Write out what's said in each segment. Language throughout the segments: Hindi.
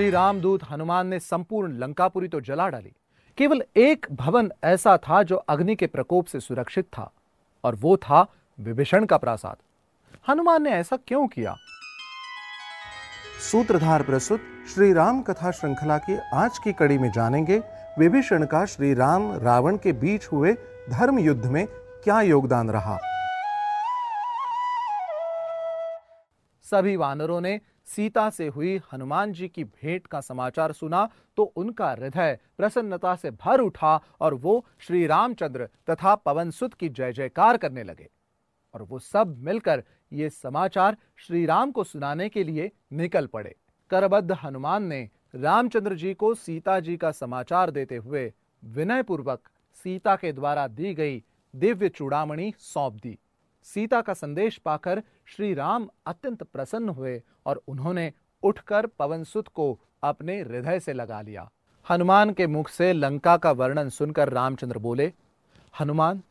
श्री रामदूत हनुमान ने संपूर्ण लंकापुरी तो जला डाली। केवल एक भवन ऐसा था जो अग्नि के प्रकोप से सुरक्षित था और वो था विभीषण का प्रासाद। हनुमान ने ऐसा क्यों किया? सूत्रधार प्रस्तुत श्री राम कथा श्रृंखला की आज की कड़ी में जानेंगे विभीषण का श्री राम रावण के बीच हुए धर्म युद्ध में क्या योगदान रहा। सभी वानरों ने सीता से हुई हनुमान जी की भेंट का समाचार सुना तो उनका हृदय प्रसन्नता से भर उठा और वो श्री रामचंद्र तथा पवनसुत की जय जयकार करने लगे। और वो सब मिलकर ये समाचार श्री राम को सुनाने के लिए निकल पड़े। करबद्ध हनुमान ने रामचंद्र जी को सीता जी का समाचार देते हुए विनयपूर्वक सीता के द्वारा दी गई दिव्य चूड़ामणि सौंप दी। सीता का संदेश पाकर श्री राम अत्यंत प्रसन्न हुए और उन्होंने उठकर पवनसुत को अपने हृदय से लगा लिया। हनुमान के मुख से लंका का वर्णन सुनकर रामचंद्र बोले, हनुमान,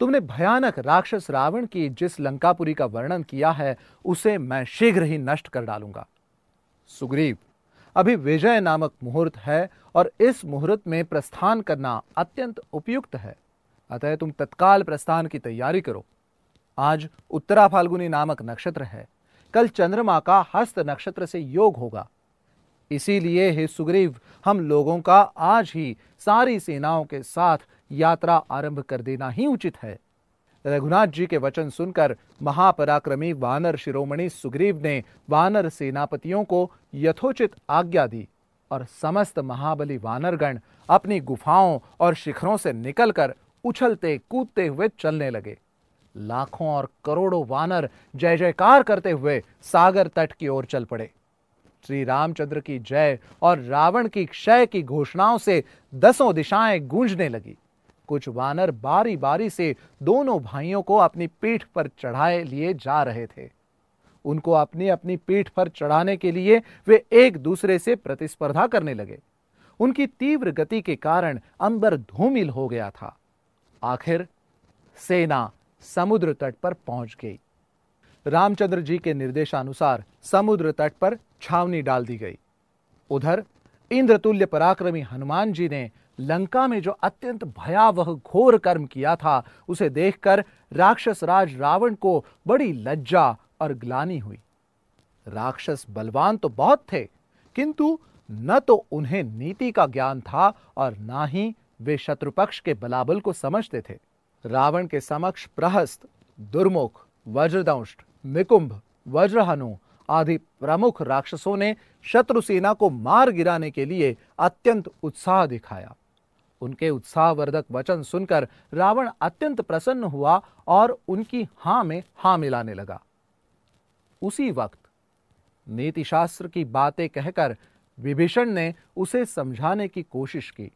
तुमने भयानक राक्षस रावण की जिस लंकापुरी का वर्णन किया है, उसे मैं शीघ्र ही नष्ट कर डालूँगा। सुग्रीव, अभी विजय नामक मुहूर्त है और इस मुहूर्त में प्रस्थान करना अत्यंत उपयुक्त है। अतः तुम तत्काल प्रस्थान की तैयारी करो। आज उत्तरा फाल्गुनी नामक नक्षत्र है। कल चंद्रमा का हस्त नक्षत्र से योग होगा। इसीलिए हे सुग्रीव, हम लोगों का आज ही सारी सेनाओं के साथ यात्रा आरंभ कर देना ही उचित है। रघुनाथ जी के वचन सुनकर महापराक्रमी वानर शिरोमणि सुग्रीव ने वानर सेनापतियों को यथोचित आज्ञा दी और समस्त महाबली वानरगण अपनी गुफाओं और शिखरों से निकलकर उछलते कूदते हुए चलने लगे। लाखों और करोड़ों वानर जय जयकार करते हुए सागर तट की ओर चल पड़े। श्री रामचंद्र की जय और रावण की क्षय की घोषणाओं से दसों दिशाएँ गूंजने लगी। कुछ वानर बारी बारी से दोनों भाइयों को अपनी पीठ पर चढ़ाए लिए जा रहे थे। उनको अपनी अपनी पीठ पर चढ़ाने के लिए वे एक दूसरे से प्रतिस्पर्धा करने लगे। उनकी तीव्र गति के कारण अंबर धूमिल हो गया था। आखिर सेना समुद्र तट पर पहुँच गई। रामचंद्र जी के निर्देशानुसार समुद्र तट पर छावनी डाल दी गई। उधर इंद्रतुल्य पराक्रमी हनुमान जी ने लंका में जो अत्यंत भयावह घोर कर्म किया था, उसे देखकर राक्षस राज रावण को बड़ी लज्जा और ग्लानी हुई। राक्षस बलवान तो बहुत थे, किंतु न तो उन्हें नीति का ज्ञान था और ना ही वे शत्रुपक्ष के बलाबल को समझते थे। रावण के समक्ष प्रहस्त, दुर्मुख, वज्रदंष्ट, निकुंभ, वज्रहनु आदि प्रमुख राक्षसों ने शत्रु सेना को मार गिराने के लिए अत्यंत उत्साह दिखाया। उनके उत्साहवर्धक वचन सुनकर रावण अत्यंत प्रसन्न हुआ और उनकी हाँ में हाँ मिलाने लगा। उसी वक्त नीतिशास्त्र की बातें कहकर विभीषण ने उसे समझाने की कोशिश की,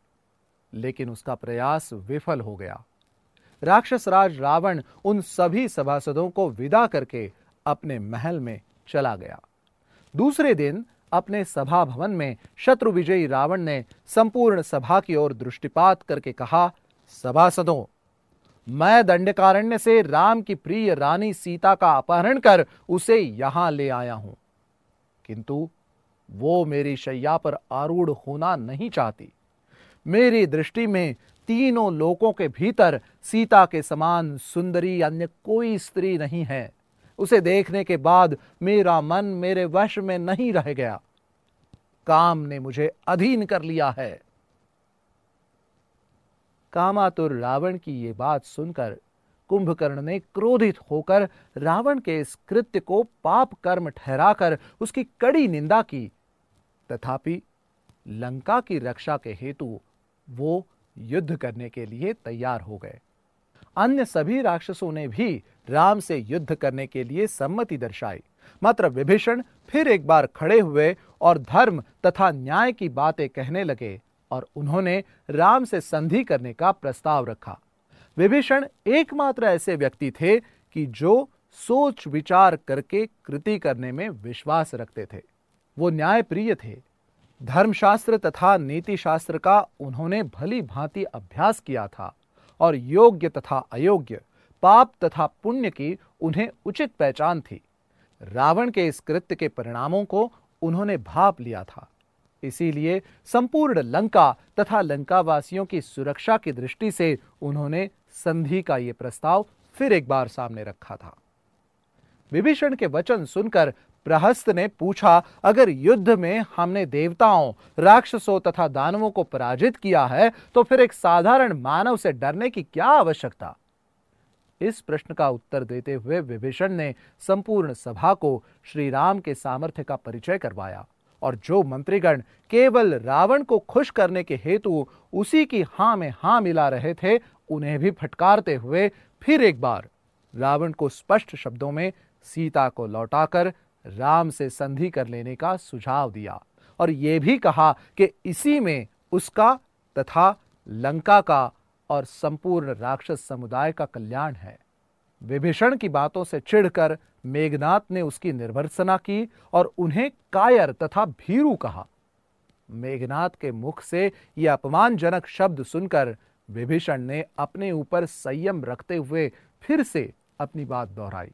लेकिन उसका प्रयास विफल हो गया। राक्षस राज रावण उन सभी सभासदों को विदा करके अपने महल में चला गया। दूसरे दिन अपने सभा भवन में शत्रु विजयी रावण ने संपूर्ण सभा की ओर दृष्टिपात करके कहा, सभासदों, मैं दंडकारण्य से राम की प्रिय रानी सीता का अपहरण कर उसे यहाँ ले आया हूँ। किंतु वो मेरी शैया पर आरूढ़ होना नहीं चाहती। मेरी दृष्टि में तीनों लोकों के भीतर सीता के समान सुंदरी अन्य कोई स्त्री नहीं है। उसे देखने के बाद मेरा मन मेरे वश में नहीं रह गया। काम ने मुझे अधीन कर लिया है। कामातुर रावण की ये बात सुनकर कुंभकर्ण ने क्रोधित होकर रावण के इस कृत्य को पाप कर्म ठहराकर उसकी कड़ी निंदा की। तथापि लंका की रक्षा के हेतु वो युद्ध करने के लिए तैयार हो गए। अन्य सभी राक्षसों ने भी राम से युद्ध करने के लिए सम्मति दर्शाई। मात्र विभीषण फिर एक बार खड़े हुए और धर्म तथा न्याय की बातें कहने लगे और उन्होंने राम से संधि करने का प्रस्ताव रखा। विभीषण एकमात्र ऐसे व्यक्ति थे कि जो सोच विचार करके कृति करने में विश्वास रखते थे। वो न्यायप्रिय थे। धर्मशास्त्र तथा नीति शास्त्र का उन्होंने भली भांति अभ्यास किया था और योग्य तथा अयोग्य, पाप तथा पुण्य की उन्हें उचित पहचान थी। रावण के इस कृत्य के परिणामों को उन्होंने भाप लिया था। इसीलिए संपूर्ण लंका तथा लंकावासियों की सुरक्षा की दृष्टि से उन्होंने संधि का ये प्रस्ताव फिर एक बार सामने रखा था। विभीषण के वचन सुनकर प्रहस्त ने पूछा, अगर युद्ध में हमने देवताओं, राक्षसों तथा दानवों को पराजित किया है तो फिर एक साधारण मानव से डरने की क्या आवश्यकता? इस प्रश्न का उत्तर देते हुए विभीषण ने संपूर्ण सभा को श्री राम के सामर्थ्य का परिचय करवाया और जो मंत्रीगण केवल रावण को खुश करने के हेतु उसी की हाँ में हाँ मिला रहे थे, उन्हें भी फटकारते हुए फिर एक बार रावण को स्पष्ट शब्दों में सीता को लौटाकर राम से संधि कर लेने का सुझाव दिया और यह भी कहा कि इसी में उसका तथा लंका का और संपूर्ण राक्षस समुदाय का कल्याण है। विभीषण की बातों से चिढ़कर मेघनाथ ने उसकी निर्भर्सना की और उन्हें कायर तथा भीरू कहा। मेघनाथ के मुख से यह अपमानजनक शब्द सुनकर विभीषण ने अपने ऊपर संयम रखते हुए फिर से अपनी बात दोहराई।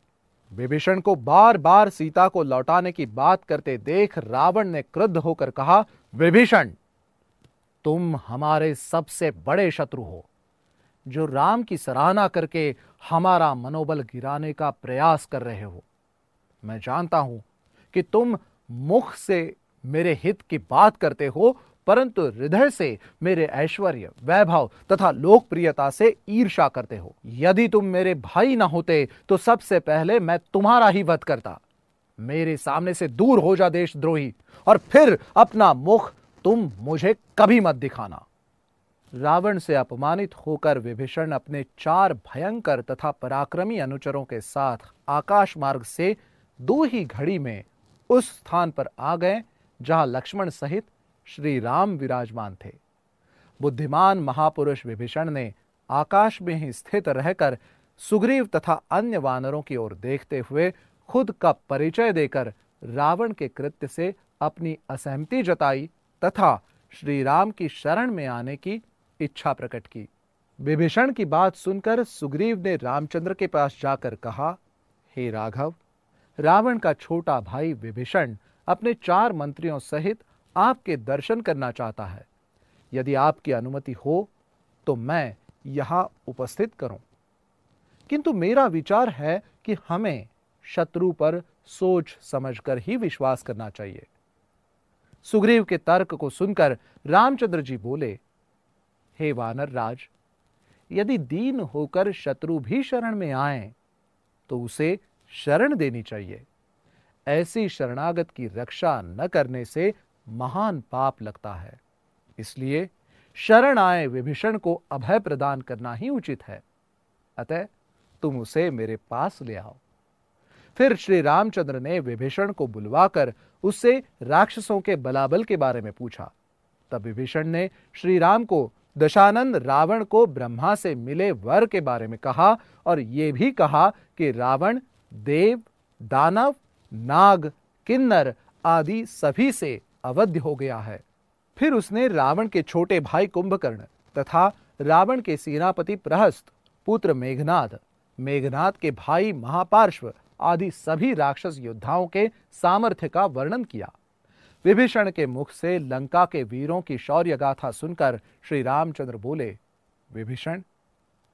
विभीषण को बार बार सीता को लौटाने की बात करते देख रावण ने क्रुद्ध होकर कहा, विभीषण, तुम हमारे सबसे बड़े शत्रु हो, जो राम की सराहना करके हमारा मनोबल गिराने का प्रयास कर रहे हो। मैं जानता हूँ कि तुम मुख से मेरे हित की बात करते हो परंतु हृदय से मेरे ऐश्वर्य, वैभव तथा लोकप्रियता से ईर्षा करते हो। यदि तुम मेरे भाई ना होते तो सबसे पहले मैं तुम्हारा ही वध करता। मेरे सामने से दूर हो जा देशद्रोही, और फिर अपना मुख तुम मुझे कभी मत दिखाना। रावण से अपमानित होकर विभीषण अपने चार भयंकर तथा पराक्रमी अनुचरों के साथ आकाश मार्ग से दो ही घड़ी में उस स्थान पर आ गए, जहाँ लक्ष्मण सहित श्री राम विराजमान थे। बुद्धिमान महापुरुष विभीषण ने आकाश में ही स्थित रहकर सुग्रीव तथा अन्य वानरों की ओर देखते हुए खुद का परिचय देकर रावण के कृत्य से अपनी असहमति जताई तथा श्री राम की शरण में आने की इच्छा प्रकट की। विभीषण की बात सुनकर सुग्रीव ने रामचंद्र के पास जाकर कहा, हे राघव, रावण का छोटा भाई विभीषण अपने चार मंत्रियों सहित आपके दर्शन करना चाहता है। यदि आपकी अनुमति हो तो मैं यहाँ उपस्थित करूँ। किंतु मेरा विचार है कि हमें शत्रु पर सोच समझकर ही विश्वास करना चाहिए। सुग्रीव के तर्क को सुनकर रामचंद्र जी बोले, हे वानर राज, यदि दीन होकर शत्रु भी शरण में आए तो उसे शरण देनी चाहिए। ऐसी शरणागत की रक्षा न करने से महान पाप लगता है। इसलिए शरण आए विभीषण को अभय प्रदान करना ही उचित है। अतः तुम उसे मेरे पास ले आओ। फिर श्री रामचंद्र ने विभीषण को बुलवाकर उससे राक्षसों के बलाबल के बारे में पूछा। तब विभीषण ने श्री राम को दशानंद रावण को ब्रह्मा से मिले वर के बारे में कहा और यह भी कहा कि रावण, देव, दानव, नाग, किन्नर आदि सभी से अवध्य हो गया है। फिर उसने रावण के छोटे भाई कुंभकर्ण तथा रावण के सेनापति प्रहस्त, पुत्र मेघनाथ मेघनाथ के भाई महापार्श्व आदि सभी राक्षस योद्धाओं के सामर्थ्य का वर्णन किया। विभीषण के मुख से लंका के वीरों की शौर्य गाथा सुनकर श्री रामचंद्र बोले, विभीषण,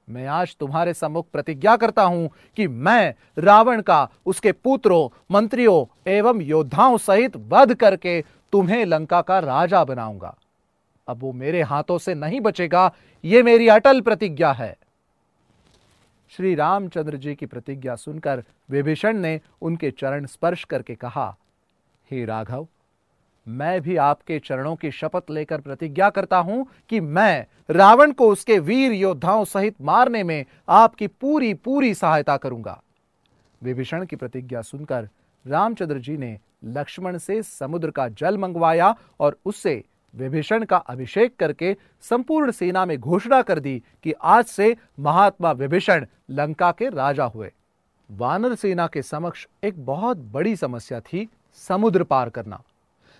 मैं आज तुम्हारे सम्मुख प्रतिज्ञा करता हूँ कि मैं रावण का, उसके पुत्रों, मंत्रियों एवं योद्धाओं सहित वध करके तुम्हें लंका का राजा बनाऊँगा। अब वो मेरे हाथों से नहीं बचेगा, ये मेरी अटल प्रतिज्ञा है। श्री रामचंद्र जी की प्रतिज्ञा सुनकर विभीषण ने उनके चरण स्पर्श करके कहा, हे राघव, मैं भी आपके चरणों की शपथ लेकर प्रतिज्ञा करता हूँ कि मैं रावण को उसके वीर योद्धाओं सहित मारने में आपकी पूरी पूरी सहायता करूँगा। विभीषण की प्रतिज्ञा सुनकर रामचंद्र जी ने लक्ष्मण से समुद्र का जल मंगवाया और उससे विभीषण का अभिषेक करके संपूर्ण सेना में घोषणा कर दी कि आज से महात्मा विभीषण लंका के राजा हुए। वानर सेना के समक्ष एक बहुत बड़ी समस्या थी, समुद्र पार करना।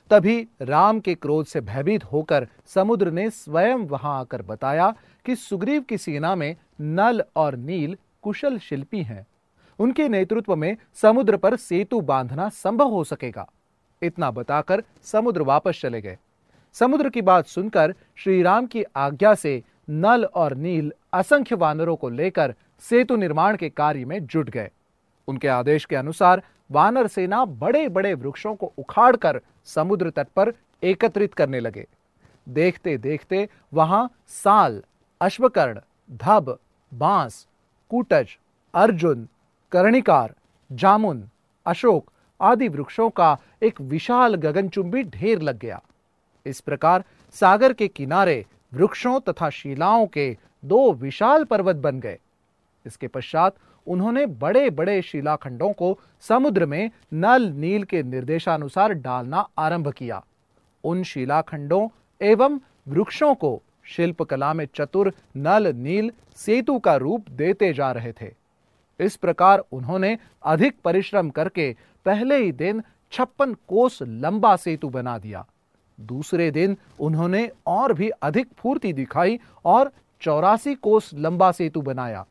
तभी राम के क्रोध से भयभीत होकर समुद्र ने स्वयं वहाँ आकर बताया कि सुग्रीव की सेना में नल और नील कुशल शिल्पी हैं। उनके नेतृत्व में समुद्र पर सेतु बांधना संभव हो सकेगा। इतना बताकर समुद्र वापस चले गए। समुद्र की बात सुनकर श्री राम की आज्ञा से नल और नील असंख्य वानरों को लेकर सेतु निर्माण के कार्य में जुट गए। उनके आदेश के अनुसार वानर सेना बड़े बड़े वृक्षों को उखाड़कर समुद्र तट पर एकत्रित करने लगे। देखते देखते वहाँ साल, अश्वकर्ण, धब, बाँस, कूटज, अर्जुन कर्णिकार, जामुन, अशोक आदि वृक्षों का एक विशाल गगनचुंबी ढेर लग गया। इस प्रकार सागर के किनारे वृक्षों तथा शिलाओं के दो विशाल पर्वत बन गए। इसके पश्चात उन्होंने बड़े बड़े शिलाखंडों को समुद्र में नल नील के निर्देशानुसार डालना आरंभ किया। उन शिलाखंडों एवं वृक्षों को शिल्पकला में चतुर नल नील सेतु का रूप देते जा रहे थे। इस प्रकार उन्होंने अधिक परिश्रम करके पहले ही दिन छप्पन कोस लंबा सेतु बना दिया। दूसरे दिन उन्होंने और भी अधिक फूर्ति दिखाई और चौरासी कोस लंबा सेतु बनाया।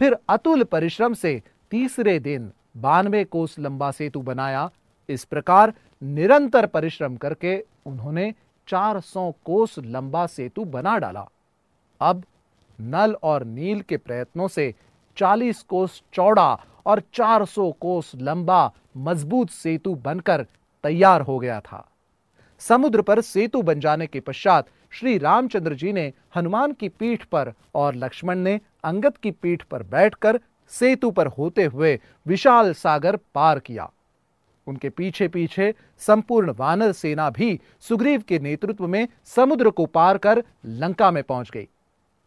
फिर अतुल परिश्रम से तीसरे दिन बानवे कोस लंबा सेतु बनाया। इस प्रकार निरंतर परिश्रम करके उन्होंने 400 कोस लंबा सेतु बना डाला। अब नल और नील के प्रयत्नों से 40 कोस चौड़ा और 400 कोस लंबा मज़बूत सेतु बनकर तैयार हो गया था। समुद्र पर सेतु बन जाने के पश्चात श्री रामचंद्र जी ने हनुमान की पीठ पर और लक्ष्मण ने अंगद की पीठ पर बैठकर सेतु पर होते हुए विशाल सागर पार किया। उनके पीछे पीछे संपूर्ण वानर सेना भी सुग्रीव के नेतृत्व में समुद्र को पार कर लंका में पहुँच गई।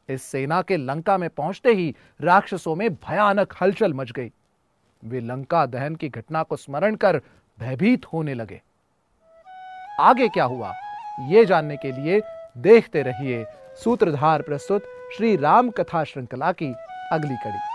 इस सेना के लंका में पहुँचते ही राक्षसों में भयानक हलचल मच गई। वे लंका दहन की घटना को स्मरण कर भयभीत होने लगे। आगे क्या हुआ, ये जानने के लिए देखते रहिए सूत्रधार प्रस्तुत श्री राम कथा श्रृंखला की अगली कड़ी।